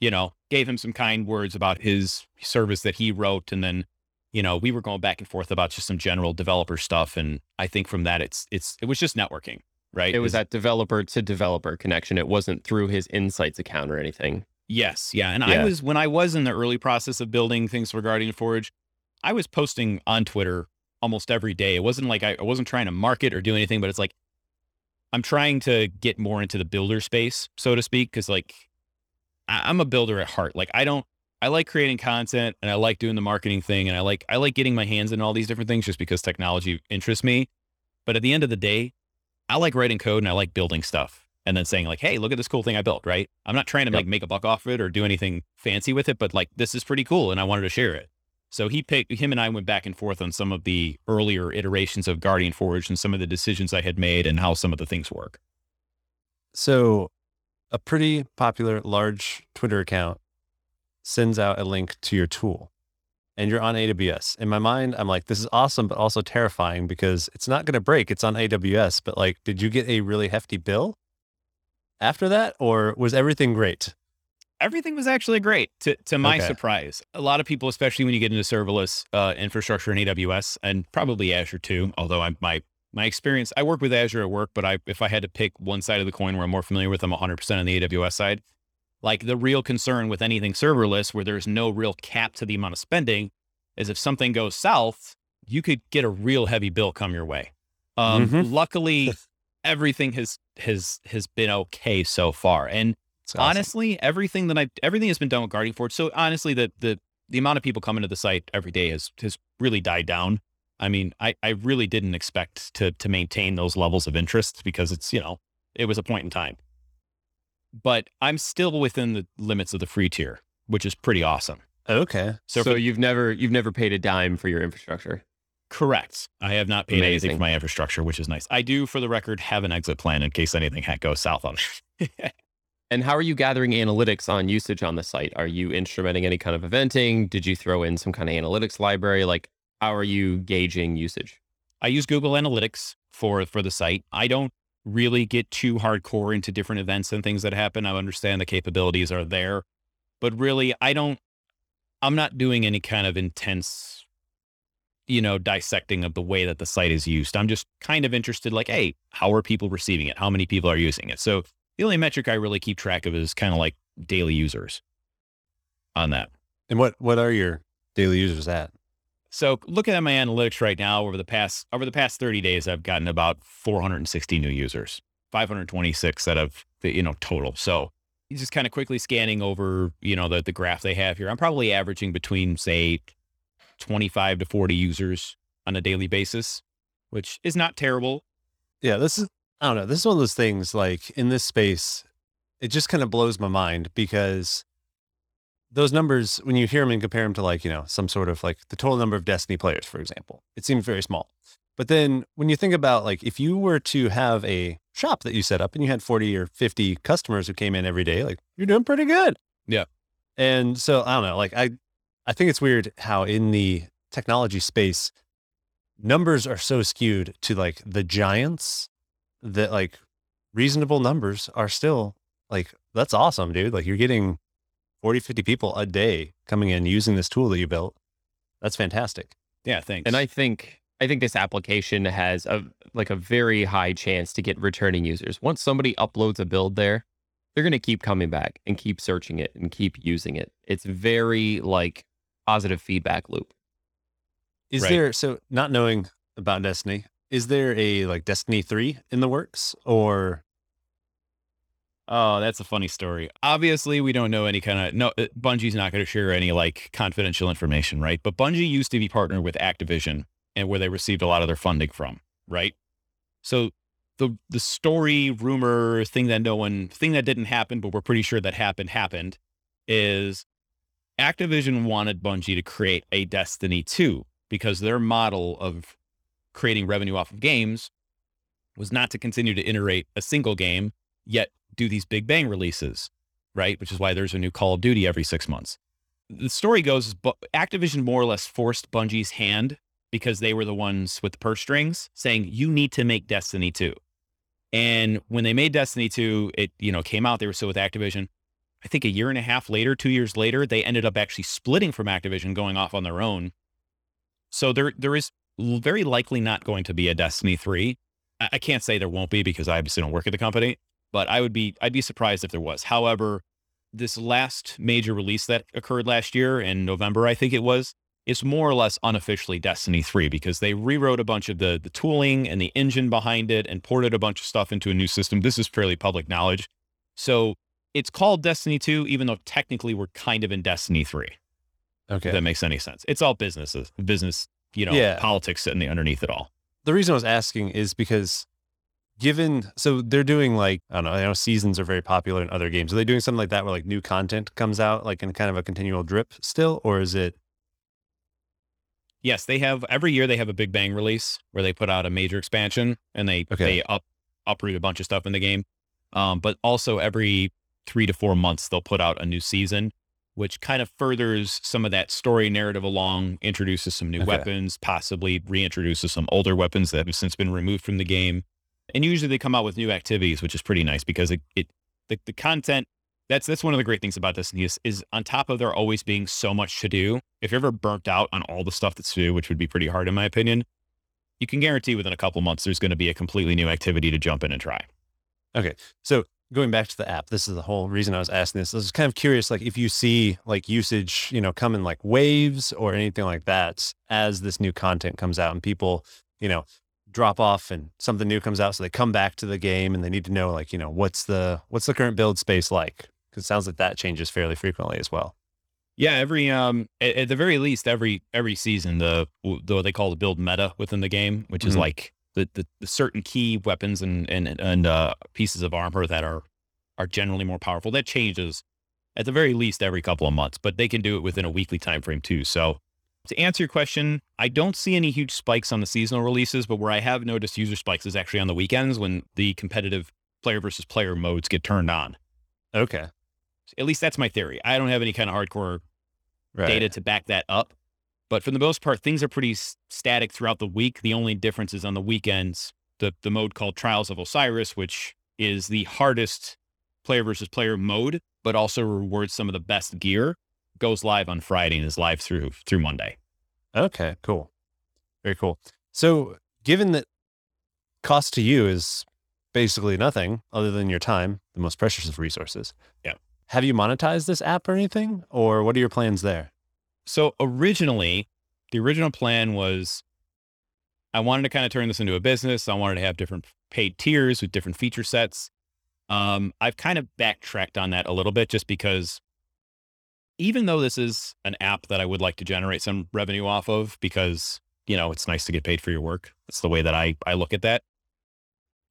you know, gave him some kind words about his service that he wrote. And then, you know, we were going back and forth about just some general developer stuff. And I think from that, it's, it's, it was just networking, right? It was It's- that developer to developer connection. It wasn't through his insights account or anything. Yes, yeah. And Yeah. I was when I was in the early process of building things for Guardian Forge, I was posting on Twitter almost every day. It wasn't like I, I wasn't trying to market or do anything, but it's like I'm trying to get more into the builder space, so to speak, because like I, I'm a builder at heart. Like I don't I like creating content and I like doing the marketing thing and I like I like getting my hands in all these different things just because technology interests me. But at the end of the day, I like writing code and I like building stuff and then saying like, "Hey, look at this cool thing I built." Right? I'm not trying to Yep. like make a buck off of it or do anything fancy with it, but like this is pretty cool, and I wanted to share it. So he picked him and I went back and forth on some of the earlier iterations of Guardian Forge and some of the decisions I had made and how some of the things work. So, a pretty popular large Twitter account sends out a link to your tool and you're on AWS. In my mind, I'm like, this is awesome, but also terrifying because it's not going to break. It's on AWS. But like, did you get a really hefty bill after that or was everything great? Everything was actually great to, to my Okay. surprise. A lot of people, especially when you get into serverless uh, infrastructure in AWS and probably Azure too, although I'm my my experience, I work with Azure at work, but I if I had to pick one side of the coin where I'm more familiar with, I'm 100% on the AWS side. Like the real concern with anything serverless where there's no real cap to the amount of spending is if something goes south, you could get a real heavy bill come your way. Um, Mhm. Luckily, everything has has has been okay so far, and awesome. honestly, everything that I everything has been done with Guardian Forge. So honestly, the the the amount of people coming to the site every day has has really died down. I mean, I I really didn't expect to to maintain those levels of interest because it's you know it was a point in time. But I'm still within the limits of the free tier, which is pretty awesome. Okay. So, So, for, you've never you've never paid a dime for your infrastructure. correct, I have not paid anything for my infrastructure, which is nice. I do, for the record, have an exit plan in case anything goes south on it. And how are you gathering analytics on usage on the site? Are you instrumenting any kind of eventing? Did you throw in some kind of analytics library? Like, how are you gauging usage? I use Google Analytics for for the site. I don't really get too hardcore into different events and things that happen. I understand the capabilities are there, but really I don't I'm not doing any kind of intense you know dissecting of the way that the site is used. I'm just kind of interested like, hey, how are people receiving it? How many people are using it? So the only metric I really keep track of is kind of like daily users on that. And what, what are your daily users at? So looking at my analytics right now over the past over the past 30 days, I've gotten about 460 new users, 526 out of the, you know, total. So just kind of quickly scanning over, you know, the, the graph they have here. I'm probably averaging between say 25 to 40 users on a daily basis, which is not terrible. Yeah, this is I don't know. This is one of those things like in this space, it just kind of blows my mind because those numbers, when you hear them and compare them to like, you know, some sort of like the total number of Destiny players, for example, it seems very small. But then when you think about like if you were to have a shop that you set up and you had 40 or 50 customers who came in every day, like you're doing pretty good. Yeah. And so I don't know, like I I think it's weird how in the technology space numbers are so skewed to like the giants that like reasonable numbers are still like that's awesome dude like you're getting 40 50 people a day coming in using this tool that you built that's fantastic Yeah, thanks. And I think I think this application has a like a very high chance to get returning users. Once somebody uploads a build there, they're going to keep coming back and keep searching it and keep using it. It's very like positive feedback loop. Is Right. there so not knowing about Destiny? Is there a like Destiny three in the works or Oh, that's a funny story. Obviously, we don't know any kind of no. uh, Bungie's not going to share any like confidential information, right? But Bungie used to be partnered with Activision, and where they received a lot of their funding from, right? So the the story, rumor, thing that no one, thing that didn't happen, but we're pretty sure that happened, happened, is Activision wanted Bungie to create a Destiny two because their model of creating revenue off of games was not to continue to iterate a single game, yet do these big bang releases, right? Which is why there's a new Call of Duty every six months. The story goes is Bu- Activision more or less forced Bungie's hand because they were the ones with the purse strings saying, you need to make Destiny 2. And when they made Destiny 2, it, you know, came out, they were still with Activision. I think a year and a half later, two years later, they ended up actually splitting from Activision, going off on their own. So there, there is very likely not going to be a Destiny 3. I, I can't say there won't be because I obviously don't work at the company, but I would be I'd be surprised if there was. However, this last major release that occurred last year in November, I think it was, is more or less unofficially Destiny 3 because they rewrote a bunch of the the tooling and the engine behind it and ported a bunch of stuff into a new system. This is fairly public knowledge. So it's called Destiny 2, even though technically we're kind of in Destiny 3. okay? If that makes any sense. It's all businesses, business, you know, Yeah. politics sitting underneath it all. the reason I was asking is because given so they're doing like I don't know, I know seasons are very popular in other games. Are they doing something like that where like new content comes out like in kind of a continual drip still, or is it Yes, they have every year they have a Big Bang release where they put out a major expansion and they Okay. they up uproot a bunch of stuff in the game. Um, but also every three to four months they'll put out a new season, which kind of furthers some of that story narrative along, introduces some new Okay. weapons, possibly reintroduces some older weapons that have since been removed from the game. And usually they come out with new activities, which is pretty nice because it, it the, the content that's that's one of the great things about Destiny is, is on top of there always being so much to do. If you're ever burnt out on all the stuff that's to do, which would be pretty hard in my opinion, you can guarantee within a couple months there's going to be a completely new activity to jump in and try. Okay, so going back to the app, this is the whole reason I was asking this. I was kind of curious, like if you see like usage, you know, come in like waves or anything like that as this new content comes out and people, you know, drop off and something new comes out. So they come back to the game and they need to know like, you know, what's the what's the current build space like? Because it sounds like that changes fairly frequently as well. Yeah, every um at, at the very least every every season the the what they call the build meta within the game, which is Mhm. like the, the the certain key weapons and and and uh, pieces of armor that are are generally more powerful. That changes at the very least every couple of months, but they can do it within a weekly time frame too. So to answer your question, I don't see any huge spikes on the seasonal releases, but where I have noticed user spikes is actually on the weekends when the competitive player versus player modes get turned on. Okay. At least that's my theory. I don't have any kind of hardcore Right. data to back that up. But for the most part, things are pretty static throughout the week. The only difference is on the weekends, the, the mode called Trials of Osiris, which is the hardest player versus player mode, but also rewards some of the best gear, goes live on Friday and is live through through Monday. Okay, cool. Very cool. So, given that cost to you is basically nothing other than your time, the most precious of resources. Yeah. Have you monetized this app or anything? Or what are your plans there? So originally, the original plan was I wanted to kind of turn this into a business. I wanted to have different paid tiers with different feature sets. Um, I've kind of backtracked on that a little bit just because even though this is an app that I would like to generate some revenue off of because, you know, it's nice to get paid for your work. That's the way that I, I look at that.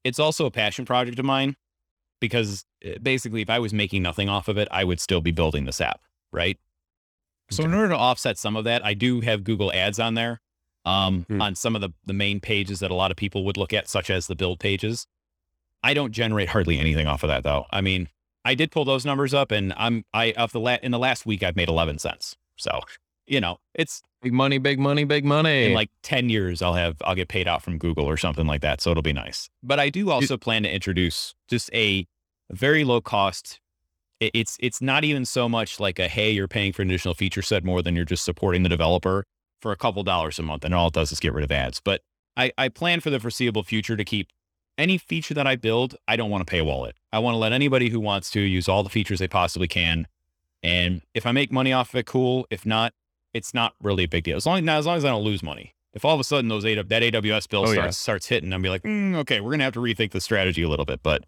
It's also a passion project of mine because uh, basically if I was making nothing off of it, I would still be building this app, right? So in order to offset some of that, I do have Google Ads on there, um, Hmm. on some of the the main pages that a lot of people would look at, such as the build pages. I don't generate hardly anything off of that though. I mean, I did pull those numbers up, and I'm I of the la- in the last week I've made eleven cents. So you know, it's Big money, big money, big money. in like 10 years I'll have I'll get paid out from Google or something like that. So it'll be nice. But I do also plan to introduce just a very low cost. it- It's it's not even so much like a hey, you're paying for an additional feature set more than you're just supporting the developer for a couple dollars a month. And all it does is get rid of ads. But I, I plan for the foreseeable future to keep any feature that I build, I don't want to paywall it. I want to let anybody who wants to use all the features they possibly can. And if I make money off of it, cool. If not, it's not really a big deal as long now as long as I don't lose money. If all of a sudden those AW, that AWS bill Oh, starts yeah. starts hitting, I'll be like, mm, okay, we're gonna have to rethink the strategy a little bit. But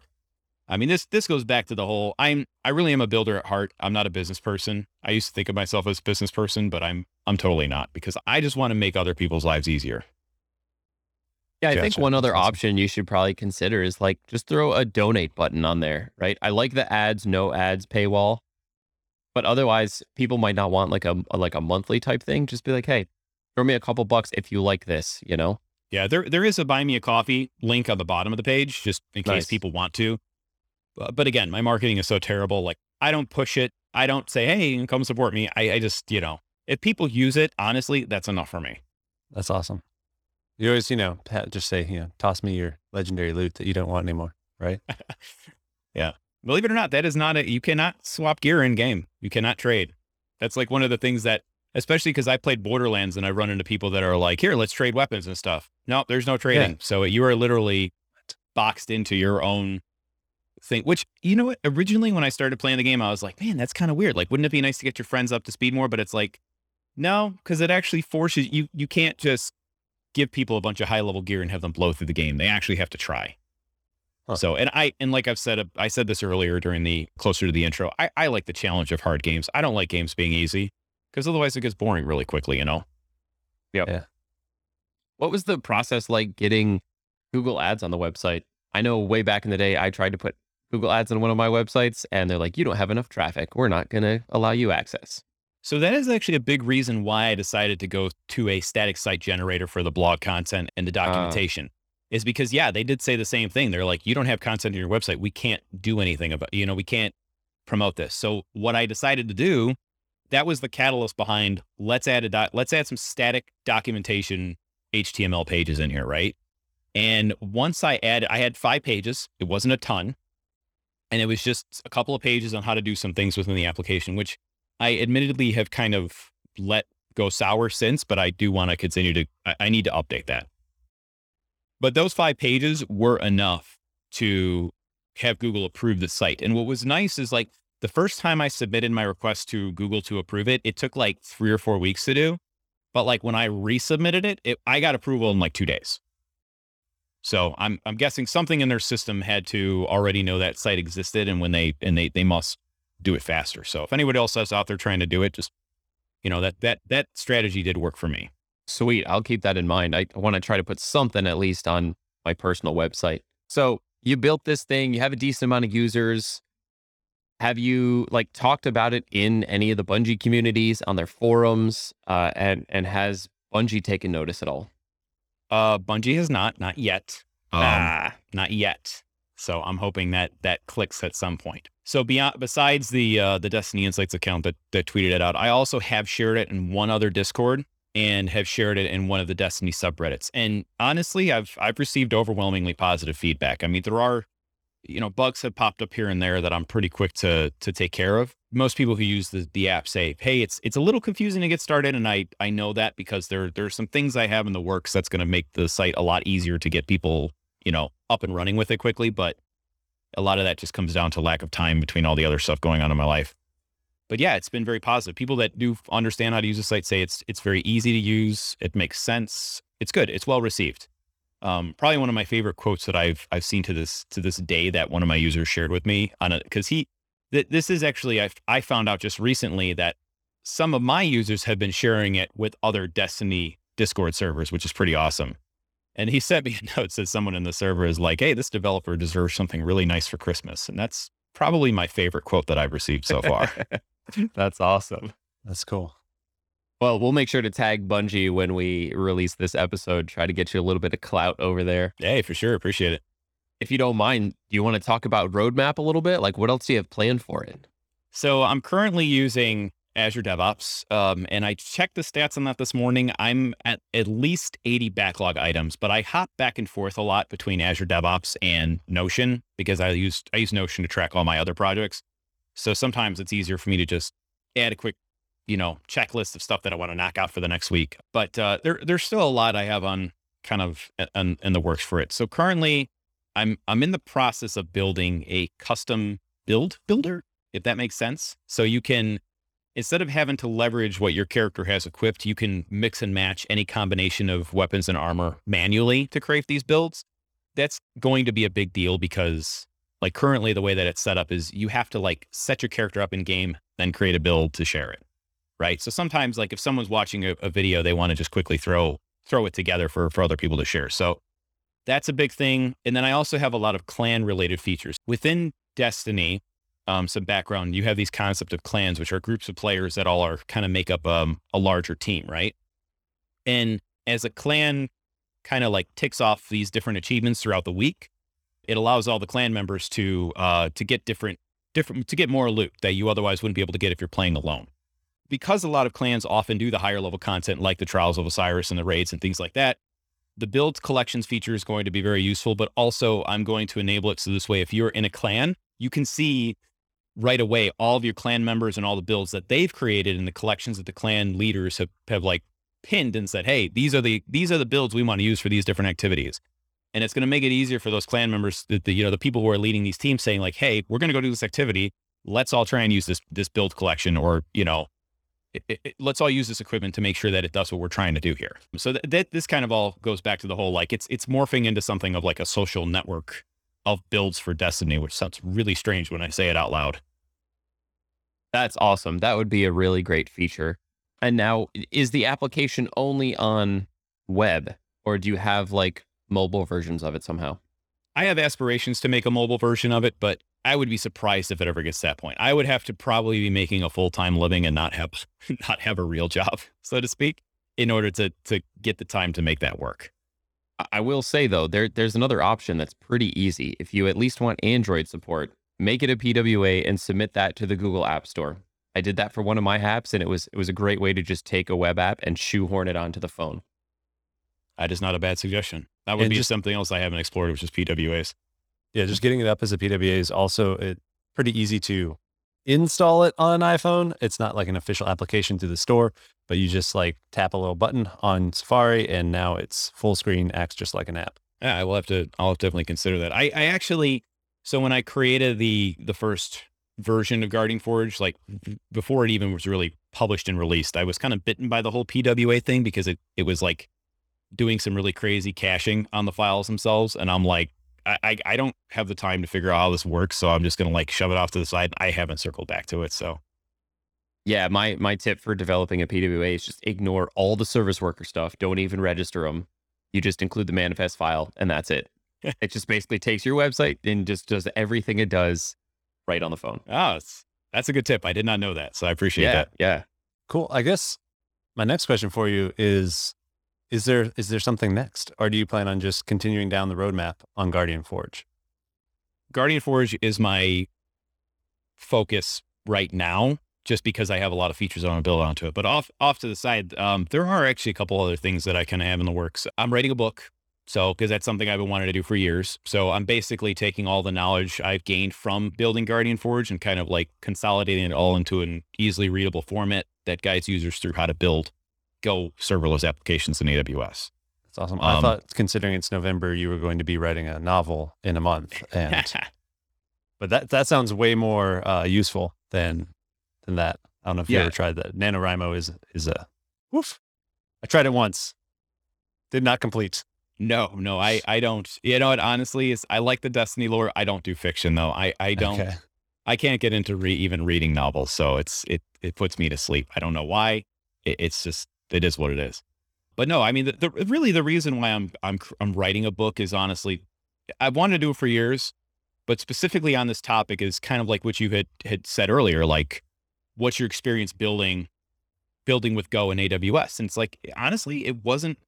I mean, this this goes back to the whole. I'm I really am a builder at heart. I'm not a business person. I used to think of myself as a business person, but I'm I'm totally not because I just want to make other people's lives easier. Yeah, I think one other awesome. option you should probably consider is like just throw a donate button on there, right? I like the ads, no ads paywall, but otherwise people might not want like a, a like a monthly type thing. Just be like, hey, throw me a couple bucks if you like this, you know? Yeah, there there is a buy me a coffee link on the bottom of the page, just in case Nice. people want to. But, but again, my marketing is so terrible. Like I don't push it. I don't say, hey, come support me. I, I just, you know, if people use it, honestly, that's enough for me. That's awesome. You always, you know, just say, you know, toss me your legendary loot that you don't want anymore, right? Yeah. Believe it or not, that is not a you cannot swap gear in game. You cannot trade. That's like one of the things that especially because I played Borderlands and I run into people that are like, here, let's trade weapons and stuff. No, there's no trading. So you are literally boxed into your own thing, which, you know what? Originally, when I started playing the game, I was like, man, that's kind of weird. Like, wouldn't it be nice to get your friends up to speed more? But it's like, no, because it actually forces you, you can't just give people a bunch of high level gear and have them blow through the game. They actually have to try. Huh. So, and I, and like I've said, I said this earlier during the closer to the intro, I, I like the challenge of hard games. I don't like games being easy because otherwise it gets boring really quickly, you know? Yep. Yeah. What was the process like getting Google ads on the website? I know way back in the day, I tried to put Google ads on one of my websites and they're like, you don't have enough traffic. We're not going to allow you access. So that is actually a big reason why I decided to go to a static site generator for the blog content and the uh. documentation. is because yeah, they did say the same thing. They're like, you don't have content on your website. We can't do anything about, you know, we can't promote this. So what I decided to do, that was the catalyst behind let's add a doc, let's add some static documentation HTML pages in here, right? And once I added, I had five pages. It wasn't a ton. And it was just a couple of pages on how to do some things within the application, which I admittedly have kind of let go sour since, but I do want to continue to, I, I need to update that. But those five pages were enough to have Google approve the site. And what was nice is like the first time I submitted my request to Google to approve it, it took like three or four weeks to do. But like when I resubmitted it, it I got approval in like two days. So I'm I'm guessing something in their system had to already know that site existed, and when they and they they must do it faster. So if anyone else is out there trying to do it, just you know that that that strategy did work for me. Sweet. I'll keep that in mind. I want to try to put something at least on my personal website. So you built this thing, you have a decent amount of users. Have you like talked about it in any of the Bungie communities on their forums? Uh, and and has Bungie taken notice at all? Uh, Bungie has not, not yet. Um, Ah. not yet. So I'm hoping that that clicks at some point. So beyond, besides the uh, the Destiny Insights account that that tweeted it out, I also have shared it in one other Discord and have shared it in one of the Destiny subreddits. And honestly, I've I've received overwhelmingly positive feedback. I mean, there are, you know, bugs have popped up here and there that I'm pretty quick to to take care of. Most people who use the, the app say, "Hey, it's it's a little confusing to get started," and I I know that because there there's some things I have in the works that's going to make the site a lot easier to get people you know up and running with it quickly. But a lot of that just comes down to lack of time between all the other stuff going on in my life. But yeah, it's been very positive. People that do understand how to use the site say it's it's very easy to use. It makes sense. It's good. It's well received. Um, probably one of my favorite quotes that I've I've seen to this to this day that one of my users shared with me on it because he th- this is actually I I found out just recently that some of my users have been sharing it with other Destiny Discord servers, which is pretty awesome. And he sent me a note that someone in the server is like, "Hey, this developer deserves something really nice for Christmas," and that's probably my favorite quote that I've received so far. That's awesome. That's cool. Well, we'll make sure to tag Bungie when we release this episode, try to get you a little bit of clout over there. hey, for sure, appreciate it. If you don't mind, do you want to talk about roadmap a little bit? Like what else do you have planned for it? So I'm currently using Azure DevOps, um, and I checked the stats on that this morning. I'm at at least 80 backlog items, but I hop back and forth a lot between Azure DevOps and Notion because I use I use Notion to track all my other projects. So sometimes it's easier for me to just add a quick, you know, checklist of stuff that I want to knock out for the next week. But uh, there there's still a lot I have on kind of in, in the works for it. So currently, I'm I'm in the process of building a custom build builder if that makes sense. So you can instead of having to leverage what your character has equipped, you can mix and match any combination of weapons and armor manually to create these builds. That's going to be a big deal because like currently the way that it's set up is you have to like set your character up in game, then create a build to share it. Right. So sometimes like if someone's watching a, a video, they want to just quickly throw throw it together for for other people to share. So that's a big thing. And then I also have a lot of clan related features within Destiny um, some background, you have these concept of clans, which are groups of players that all are kind of make up um, a larger team, right? And as a clan kind of like ticks off these different achievements throughout the week, it allows all the clan members to uh, to get different different to get more loot that you otherwise wouldn't be able to get if you're playing alone. Because a lot of clans often do the higher level content like the Trials of Osiris and the raids and things like that, the build collections feature is going to be very useful, but also I'm going to enable it so this way if you're in a clan, you can see right away all of your clan members and all the builds that they've created and the collections that the clan leaders have, have like pinned and said, hey, these are the these are the builds we want to use for these different activities. And it's going to make it easier for those clan members, the, the you know the people who are leading these teams, saying like, hey, we're going to go do this activity. Let's all try and use this this build collection, or you know, it, it, let's all use this equipment to make sure that it does what we're trying to do here. So that, that this kind of all goes back to the whole like it's it's morphing into something of like a social network of builds for Destiny, which sounds really strange when I say it out loud. That's awesome. That would be a really great feature. And now, is the application only on web, or do you have like mobile versions of it somehow? I have aspirations to make a mobile version of it, but I would be surprised if it ever gets to that point. I would have to probably be making a full time living and not have not have a real job, so to speak, in order to to get the time to make that work. I will say though, there there's another option that's pretty easy. If you at least want Android support, make it a PWA and submit that to the Google App Store. I did that for one of my apps and it was it was a great way to just take a web app and shoehorn it onto the phone. That is not a bad suggestion. That would and be just, something else I haven't explored, which is PWAs. Yeah, just getting it up as a PWA is also it, pretty easy to install it on an iPhone. It's not like an official application through the store, but you just like tap a little button on Safari and now it's full screen, acts just like an app. Yeah, I will have to. I'll definitely consider that. I, I actually, so when I created the the first version of Guardian Forge, like before it even was really published and released, I was kind of bitten by the whole PWA thing because it it was like doing some really crazy caching on the files themselves, and I'm like, I, I don't have the time to figure out how this works, so I'm just gonna like shove it off to the side. I haven't circled back to it, so. Yeah, my my tip for developing a PWA is just ignore all the service worker stuff. Don't even register them. You just include the manifest file, and that's it. it just basically takes your website and just does everything it does right on the phone. Oh, that's a good tip. I did not know that, so I appreciate yeah, that. Yeah, cool. I guess my next question for you is: is there is there something next, or do you plan on just continuing down the roadmap on Guardian Forge? Guardian Forge is my focus right now, just because I have a lot of features I want to build onto it. But off off to the side, um, there are actually a couple other things that I kind of have in the works. I'm writing a book so, because that's something I've been wanting to do for years. So, I'm basically taking all the knowledge I've gained from building Guardian Forge and kind of like consolidating it all into an easily readable format that guides users through how to build Go serverless applications in AWS. That's awesome. Um, I thought, considering it's November, you were going to be writing a novel in a month, and but that that sounds way more uh, useful than than that. I don't know if you ever tried that. NaNoWriMo is is a woof. I tried it once, did not complete. No, no, I, I don't. You know what? Honestly, is I like the Destiny lore. I don't do fiction though. I, I don't. Okay. I can't get into re- even reading novels, so it's it it puts me to sleep. I don't know why. It, it's just it is what it is. But no, I mean, the, the really the reason why I'm I'm I'm writing a book is honestly, I've wanted to do it for years, but specifically on this topic is kind of like what you had had said earlier, like what's your experience building building with Go and AWS? And it's like honestly, it wasn't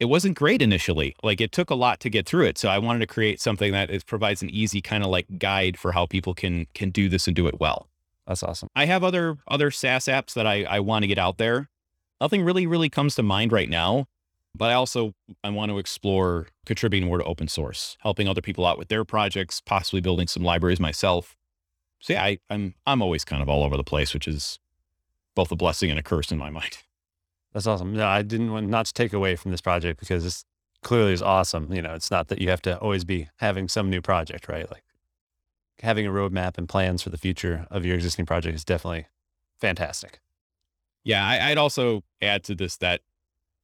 it wasn't great initially. Like it took a lot to get through it. So I wanted to create something that is, provides an easy kind of like guide for how people can can do this and do it well. That's awesome. I have other other SaaS apps that I, I want to get out there. Nothing really really comes to mind right now, but I also I want to explore contributing more to open source, helping other people out with their projects, possibly building some libraries myself. So yeah, I, I'm I'm always kind of all over the place, which is both a blessing and a curse in my mind. That's awesome. No, I didn't want not to take away from this project because this clearly is awesome. You know, it's not that you have to always be having some new project, right? Like having a roadmap and plans for the future of your existing project is definitely fantastic. Yeah, I, I'd also add to this that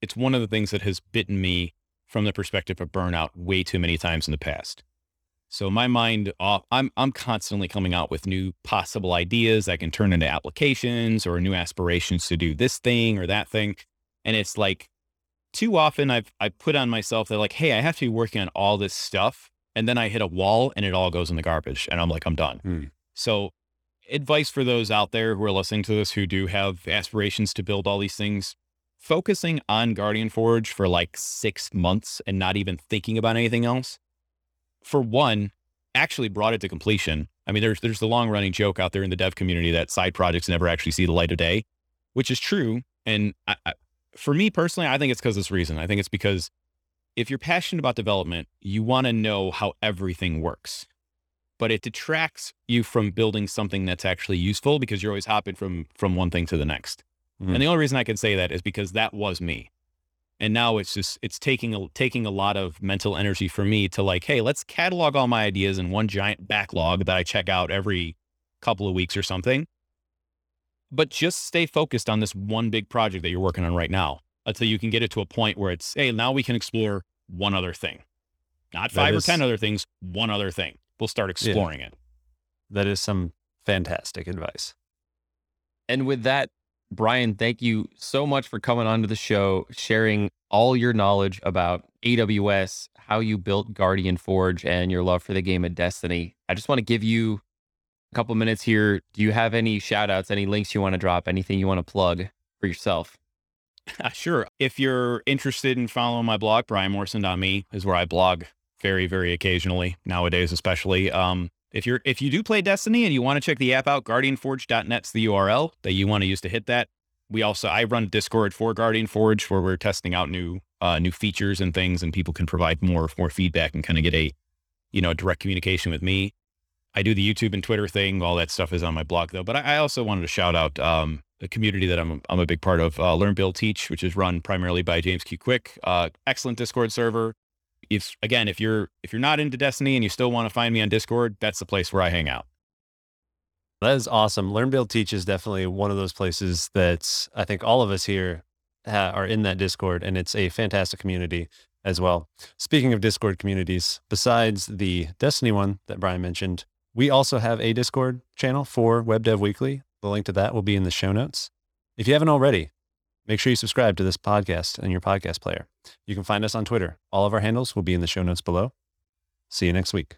it's one of the things that has bitten me from the perspective of burnout way too many times in the past. So my mind, off, I'm I'm constantly coming out with new possible ideas that can turn into applications or new aspirations to do this thing or that thing, and it's like too often I've I put on myself that like, hey, I have to be working on all this stuff, and then I hit a wall and it all goes in the garbage, and I'm like, I'm done. Hmm. So, advice for those out there who are listening to this who do have aspirations to build all these things, focusing on Guardian Forge for like six months and not even thinking about anything else. For one, actually brought it to completion. I mean, there's there's the long running joke out there in the dev community that side projects never actually see the light of day, which is true. And I, I, for me personally, I think it's because this reason. I think it's because if you're passionate about development, you want to know how everything works. But it detracts you from building something that's actually useful because you're always hopping from from one thing to the next. Mhm. And the only reason I can say that is because that was me. And now it's just it's taking a taking a lot of mental energy for me to like, hey, let's catalog all my ideas in one giant backlog that I check out every couple of weeks or something. But just stay focused on this one big project that you're working on right now until you can get it to a point where it's, hey, now we can explore one other thing. Not five is- or 10 other things, one other thing. We'll start exploring it. That is some fantastic advice. And with that, Brian, thank you so much for coming onto the show, sharing all your knowledge about AWS, how you built Guardian Forge, and your love for the game of Destiny. I just want to give you a couple minutes here. Do you have any shout outs, any links you want to drop, anything you want to plug for yourself? Sure. If you're interested in following my blog, brianmorrison.me is where I blog very, very occasionally nowadays, especially. Um, if you're if you do play Destiny and you want to check the app out, guardianforge.net's the URL that you want to use to hit that. We also I run Discord for Guardian Forge where we're testing out new uh, new features and things, and people can provide more more feedback and kind of get a you know direct communication with me. I do the YouTube and Twitter thing. All that stuff is on my blog though. But I, I also wanted to shout out um, the community that I'm I'm a big part of, uh, Learn Build Teach, which is run primarily by James Q Quick. Uh, excellent Discord server. If again, if you're if you're not into Destiny and you still want to find me on Discord, that's the place where I hang out. That is awesome. Learn, Build, Teach is definitely one of those places that I think all of us here ha- are in that Discord, and it's a fantastic community as well. Speaking of Discord communities, besides the Destiny one that Brian mentioned, we also have a Discord channel for Web Dev Weekly. The link to that will be in the show notes. If you haven't already, make sure you subscribe to this podcast in your podcast player. You can find us on Twitter. All of our handles will be in the show notes below. See you next week.